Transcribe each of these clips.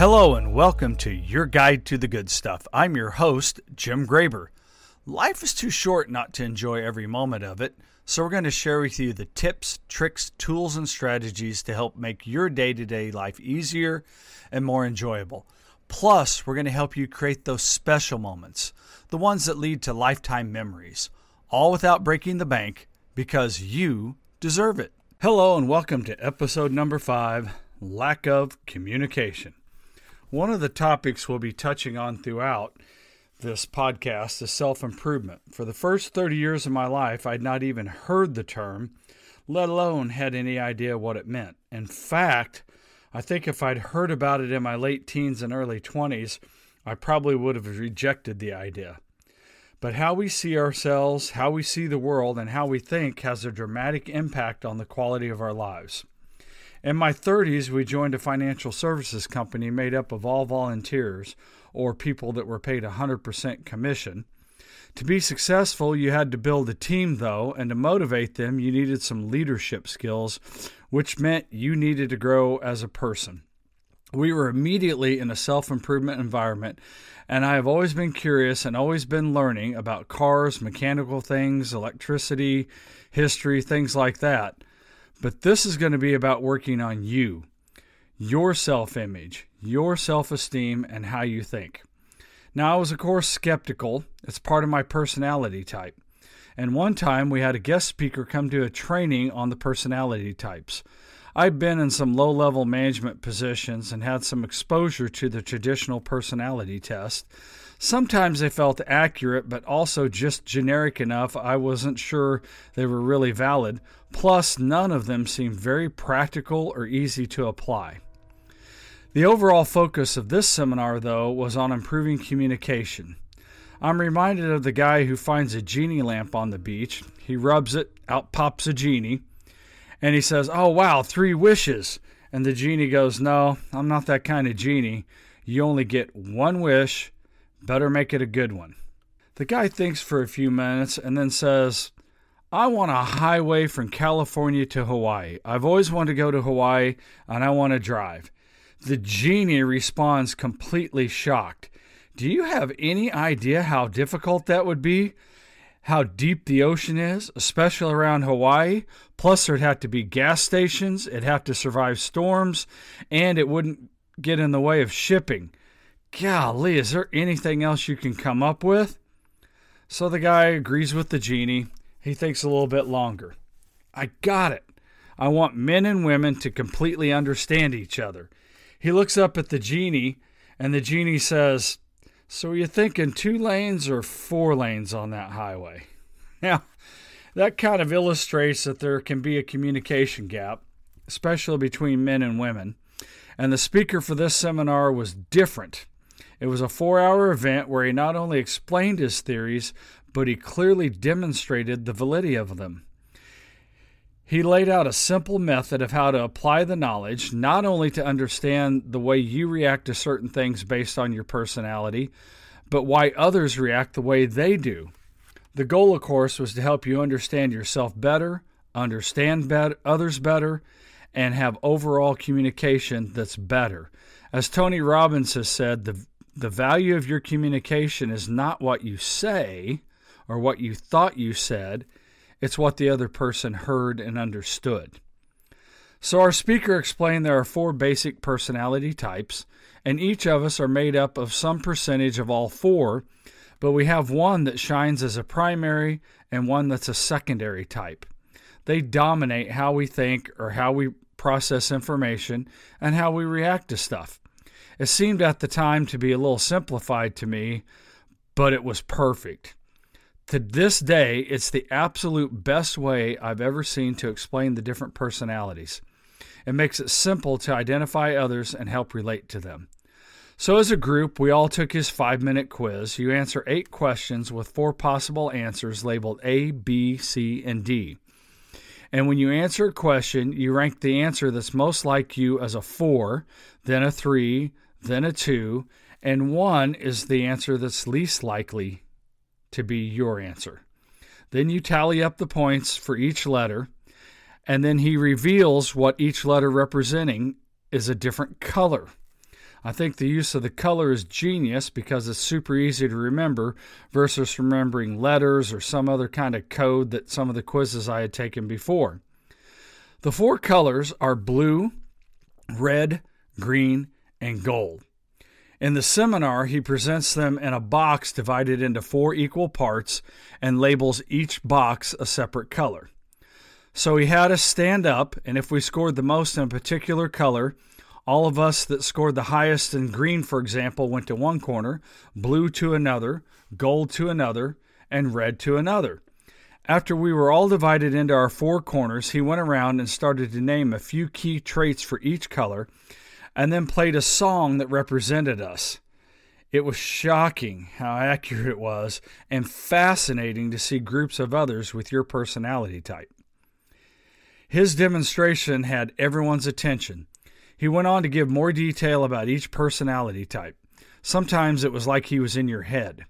Hello and welcome to Your Guide to the Good Stuff. I'm your host, Jim Graber. Life is too short not to enjoy every moment of it, so we're going to share with you the tips, tricks, tools, and strategies to help make your day to day life easier and more enjoyable. Plus, we're going to help you create those special moments, the ones that lead to lifetime memories, all without breaking the bank because you deserve it. Hello and welcome to episode number five Lack of Communication. One of the topics we'll be touching on throughout this podcast is self improvement. For the first 30 years of my life, I'd not even heard the term, let alone had any idea what it meant. In fact, I think if I'd heard about it in my late teens and early 20s, I probably would have rejected the idea. But how we see ourselves, how we see the world, and how we think has a dramatic impact on the quality of our lives. In my 30s, we joined a financial services company made up of all volunteers or people that were paid 100% commission. To be successful, you had to build a team, though, and to motivate them, you needed some leadership skills, which meant you needed to grow as a person. We were immediately in a self improvement environment, and I have always been curious and always been learning about cars, mechanical things, electricity, history, things like that. But this is going to be about working on you, your self image, your self esteem, and how you think. Now, I was, of course, skeptical. It's part of my personality type. And one time we had a guest speaker come to a training on the personality types. I've been in some low level management positions and had some exposure to the traditional personality test. Sometimes they felt accurate, but also just generic enough I wasn't sure they were really valid. Plus, none of them seemed very practical or easy to apply. The overall focus of this seminar, though, was on improving communication. I'm reminded of the guy who finds a genie lamp on the beach. He rubs it, out pops a genie, and he says, Oh, wow, three wishes. And the genie goes, No, I'm not that kind of genie. You only get one wish Better make it a good one. The guy thinks for a few minutes and then says, I want a highway from California to Hawaii. I've always wanted to go to Hawaii and I want to drive. The genie responds completely shocked. Do you have any idea how difficult that would be? How deep the ocean is, especially around Hawaii? Plus, there'd have to be gas stations, it'd have to survive storms, and it wouldn't get in the way of shipping. Golly, is there anything else you can come up with? So the guy agrees with the genie. He thinks a little bit longer. I got it. I want men and women to completely understand each other. He looks up at the genie, and the genie says, So are you thinking two lanes or four lanes on that highway? Now, that kind of illustrates that there can be a communication gap, especially between men and women. And the speaker for this seminar was different it was a four hour event where he not only explained his theories, but he clearly demonstrated the validity of them. He laid out a simple method of how to apply the knowledge, not only to understand the way you react to certain things based on your personality, but why others react the way they do. The goal, of course, was to help you understand yourself better, understand others better, and have overall communication that's better. As Tony Robbins has said, the the value of your communication is not what you say or what you thought you said, it's what the other person heard and understood. So, our speaker explained there are four basic personality types, and each of us are made up of some percentage of all four, but we have one that shines as a primary and one that's a secondary type. They dominate how we think or how we process information and how we react to stuff. It seemed at the time to be a little simplified to me, but it was perfect. To this day, it's the absolute best way I've ever seen to explain the different personalities. It makes it simple to identify others and help relate to them. So, as a group, we all took his five minute quiz. You answer eight questions with four possible answers labeled A, B, C, and D. And when you answer a question, you rank the answer that's most like you as a four, then a three, then a 2, and 1 is the answer that's least likely to be your answer. Then you tally up the points for each letter, and then he reveals what each letter representing is a different color. I think the use of the color is genius because it's super easy to remember versus remembering letters or some other kind of code that some of the quizzes I had taken before. The four colors are blue, red, green, and gold. In the seminar, he presents them in a box divided into four equal parts and labels each box a separate color. So he had us stand up, and if we scored the most in a particular color, all of us that scored the highest in green, for example, went to one corner, blue to another, gold to another, and red to another. After we were all divided into our four corners, he went around and started to name a few key traits for each color and then played a song that represented us. It was shocking how accurate it was and fascinating to see groups of others with your personality type. His demonstration had everyone's attention. He went on to give more detail about each personality type. Sometimes it was like he was in your head.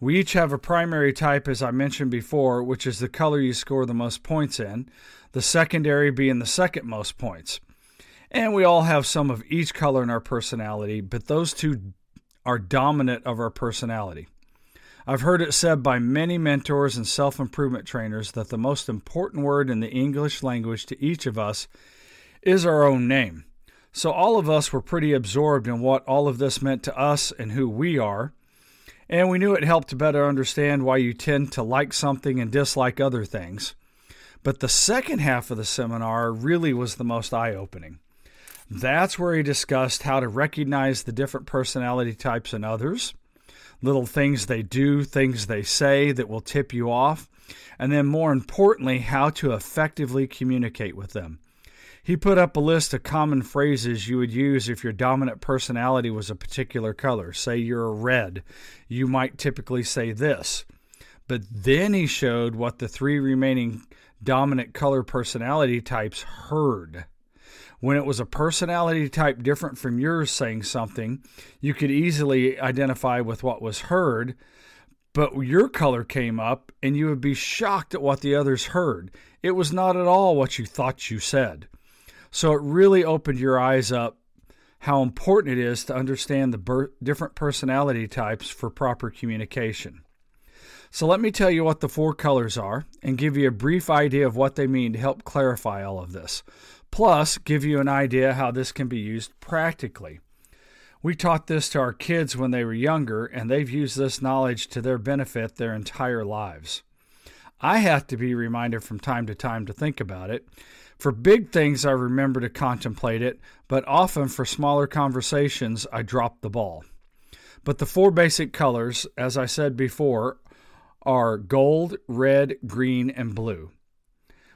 We each have a primary type, as I mentioned before, which is the color you score the most points in, the secondary being the second most points. And we all have some of each color in our personality, but those two are dominant of our personality. I've heard it said by many mentors and self improvement trainers that the most important word in the English language to each of us is our own name. So all of us were pretty absorbed in what all of this meant to us and who we are. And we knew it helped to better understand why you tend to like something and dislike other things. But the second half of the seminar really was the most eye opening. That's where he discussed how to recognize the different personality types in others, little things they do, things they say that will tip you off, and then more importantly, how to effectively communicate with them. He put up a list of common phrases you would use if your dominant personality was a particular color. Say you're a red, you might typically say this. But then he showed what the three remaining dominant color personality types heard. When it was a personality type different from yours saying something, you could easily identify with what was heard, but your color came up and you would be shocked at what the others heard. It was not at all what you thought you said. So it really opened your eyes up how important it is to understand the ber- different personality types for proper communication. So let me tell you what the four colors are and give you a brief idea of what they mean to help clarify all of this plus give you an idea how this can be used practically. We taught this to our kids when they were younger, and they've used this knowledge to their benefit their entire lives. I have to be reminded from time to time to think about it. For big things, I remember to contemplate it, but often for smaller conversations, I drop the ball. But the four basic colors, as I said before, are gold, red, green, and blue.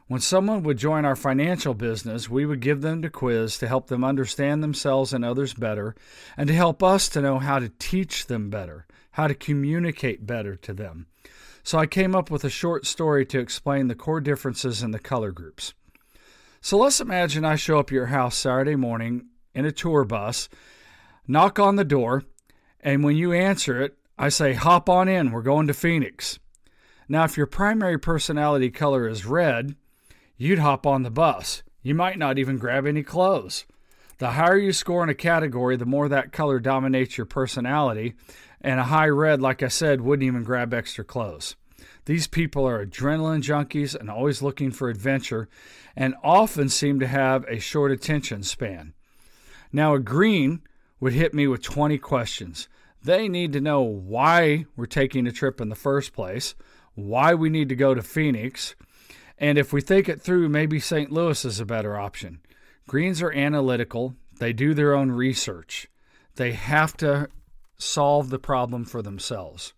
When someone would join our financial business, we would give them the quiz to help them understand themselves and others better, and to help us to know how to teach them better, how to communicate better to them. So I came up with a short story to explain the core differences in the color groups. So let's imagine I show up at your house Saturday morning in a tour bus, knock on the door, and when you answer it, I say, Hop on in, we're going to Phoenix. Now, if your primary personality color is red, you'd hop on the bus. You might not even grab any clothes. The higher you score in a category, the more that color dominates your personality. And a high red, like I said, wouldn't even grab extra clothes. These people are adrenaline junkies and always looking for adventure and often seem to have a short attention span. Now, a green would hit me with 20 questions. They need to know why we're taking a trip in the first place, why we need to go to Phoenix, and if we think it through, maybe St. Louis is a better option. Greens are analytical, they do their own research, they have to solve the problem for themselves.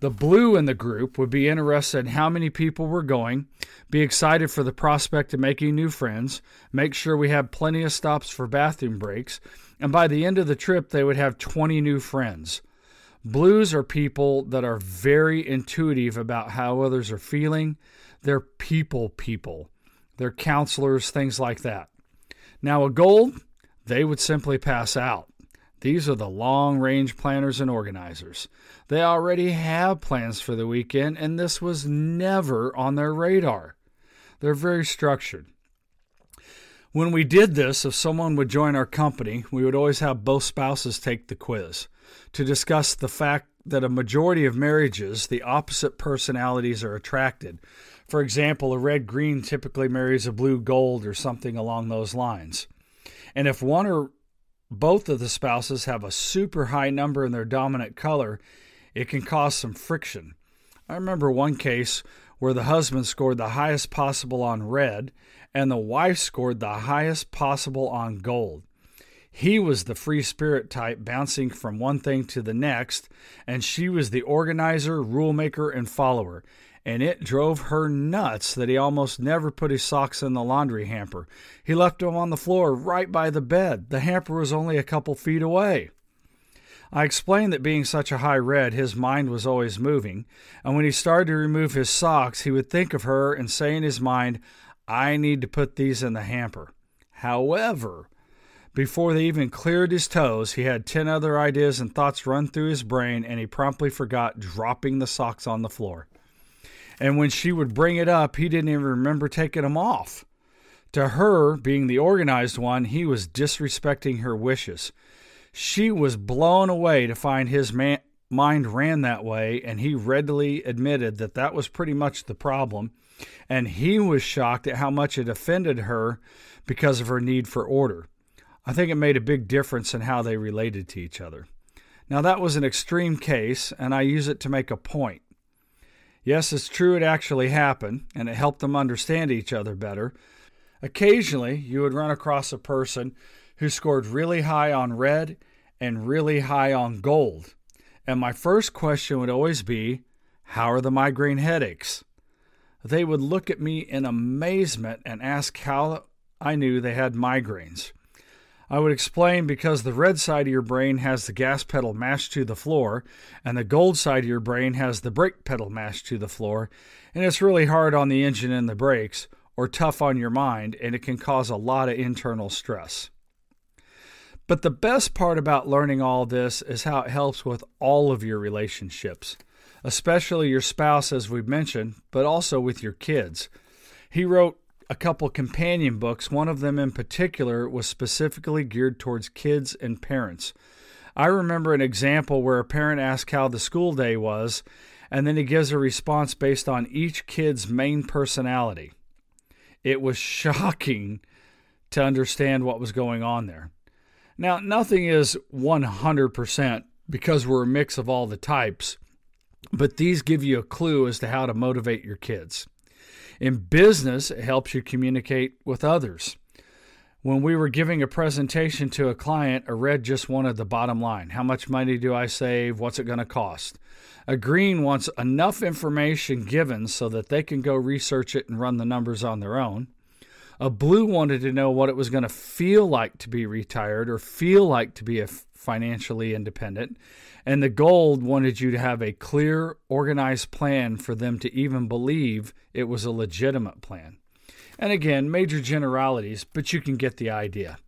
The blue in the group would be interested in how many people were going, be excited for the prospect of making new friends, make sure we have plenty of stops for bathroom breaks, and by the end of the trip, they would have 20 new friends. Blues are people that are very intuitive about how others are feeling, they're people people. They're counselors, things like that. Now, a gold, they would simply pass out. These are the long range planners and organizers. They already have plans for the weekend, and this was never on their radar. They're very structured. When we did this, if someone would join our company, we would always have both spouses take the quiz to discuss the fact that a majority of marriages, the opposite personalities are attracted. For example, a red green typically marries a blue gold or something along those lines. And if one or both of the spouses have a super high number in their dominant color, it can cause some friction. I remember one case where the husband scored the highest possible on red and the wife scored the highest possible on gold. He was the free spirit type, bouncing from one thing to the next, and she was the organizer, rule maker, and follower. And it drove her nuts that he almost never put his socks in the laundry hamper. He left them on the floor right by the bed. The hamper was only a couple feet away. I explained that being such a high red, his mind was always moving, and when he started to remove his socks, he would think of her and say in his mind, I need to put these in the hamper. However, before they even cleared his toes, he had 10 other ideas and thoughts run through his brain, and he promptly forgot dropping the socks on the floor. And when she would bring it up, he didn't even remember taking them off. To her, being the organized one, he was disrespecting her wishes. She was blown away to find his man- mind ran that way, and he readily admitted that that was pretty much the problem. And he was shocked at how much it offended her because of her need for order. I think it made a big difference in how they related to each other. Now, that was an extreme case, and I use it to make a point. Yes, it's true it actually happened, and it helped them understand each other better. Occasionally, you would run across a person who scored really high on red and really high on gold. And my first question would always be, How are the migraine headaches? They would look at me in amazement and ask how I knew they had migraines. I would explain because the red side of your brain has the gas pedal mashed to the floor, and the gold side of your brain has the brake pedal mashed to the floor, and it's really hard on the engine and the brakes, or tough on your mind, and it can cause a lot of internal stress. But the best part about learning all this is how it helps with all of your relationships, especially your spouse, as we've mentioned, but also with your kids. He wrote a couple companion books. One of them in particular was specifically geared towards kids and parents. I remember an example where a parent asked how the school day was, and then he gives a response based on each kid's main personality. It was shocking to understand what was going on there. Now, nothing is 100% because we're a mix of all the types, but these give you a clue as to how to motivate your kids. In business, it helps you communicate with others. When we were giving a presentation to a client, a red just wanted the bottom line. How much money do I save? What's it going to cost? A green wants enough information given so that they can go research it and run the numbers on their own. A blue wanted to know what it was going to feel like to be retired or feel like to be financially independent. And the gold wanted you to have a clear, organized plan for them to even believe it was a legitimate plan. And again, major generalities, but you can get the idea.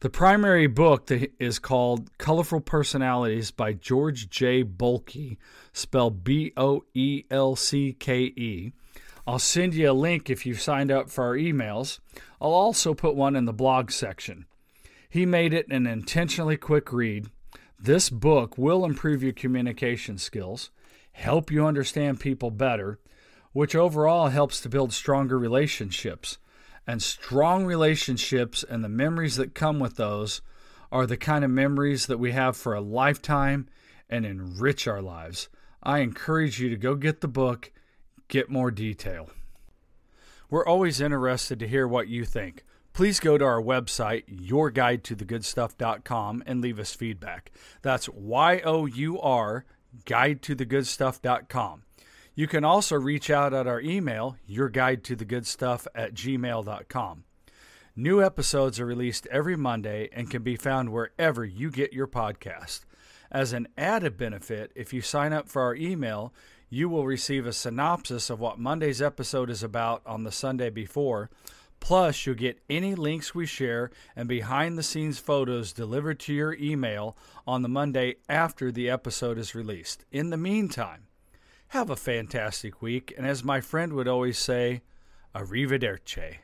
The primary book is called Colorful Personalities by George J. Boelcke, spelled B O E L C K E. I'll send you a link if you've signed up for our emails. I'll also put one in the blog section. He made it an intentionally quick read this book will improve your communication skills, help you understand people better, which overall helps to build stronger relationships. And strong relationships and the memories that come with those are the kind of memories that we have for a lifetime and enrich our lives. I encourage you to go get the book, get more detail. We're always interested to hear what you think please go to our website, yourguidetothegoodstuff.com, and leave us feedback. That's Y O U R, guidetothegoodstuff.com. You can also reach out at our email, yourguidetothegoodstuff at gmail.com. New episodes are released every Monday and can be found wherever you get your podcast. As an added benefit, if you sign up for our email, you will receive a synopsis of what Monday's episode is about on the Sunday before Plus, you'll get any links we share and behind the scenes photos delivered to your email on the Monday after the episode is released. In the meantime, have a fantastic week, and as my friend would always say, arrivederci.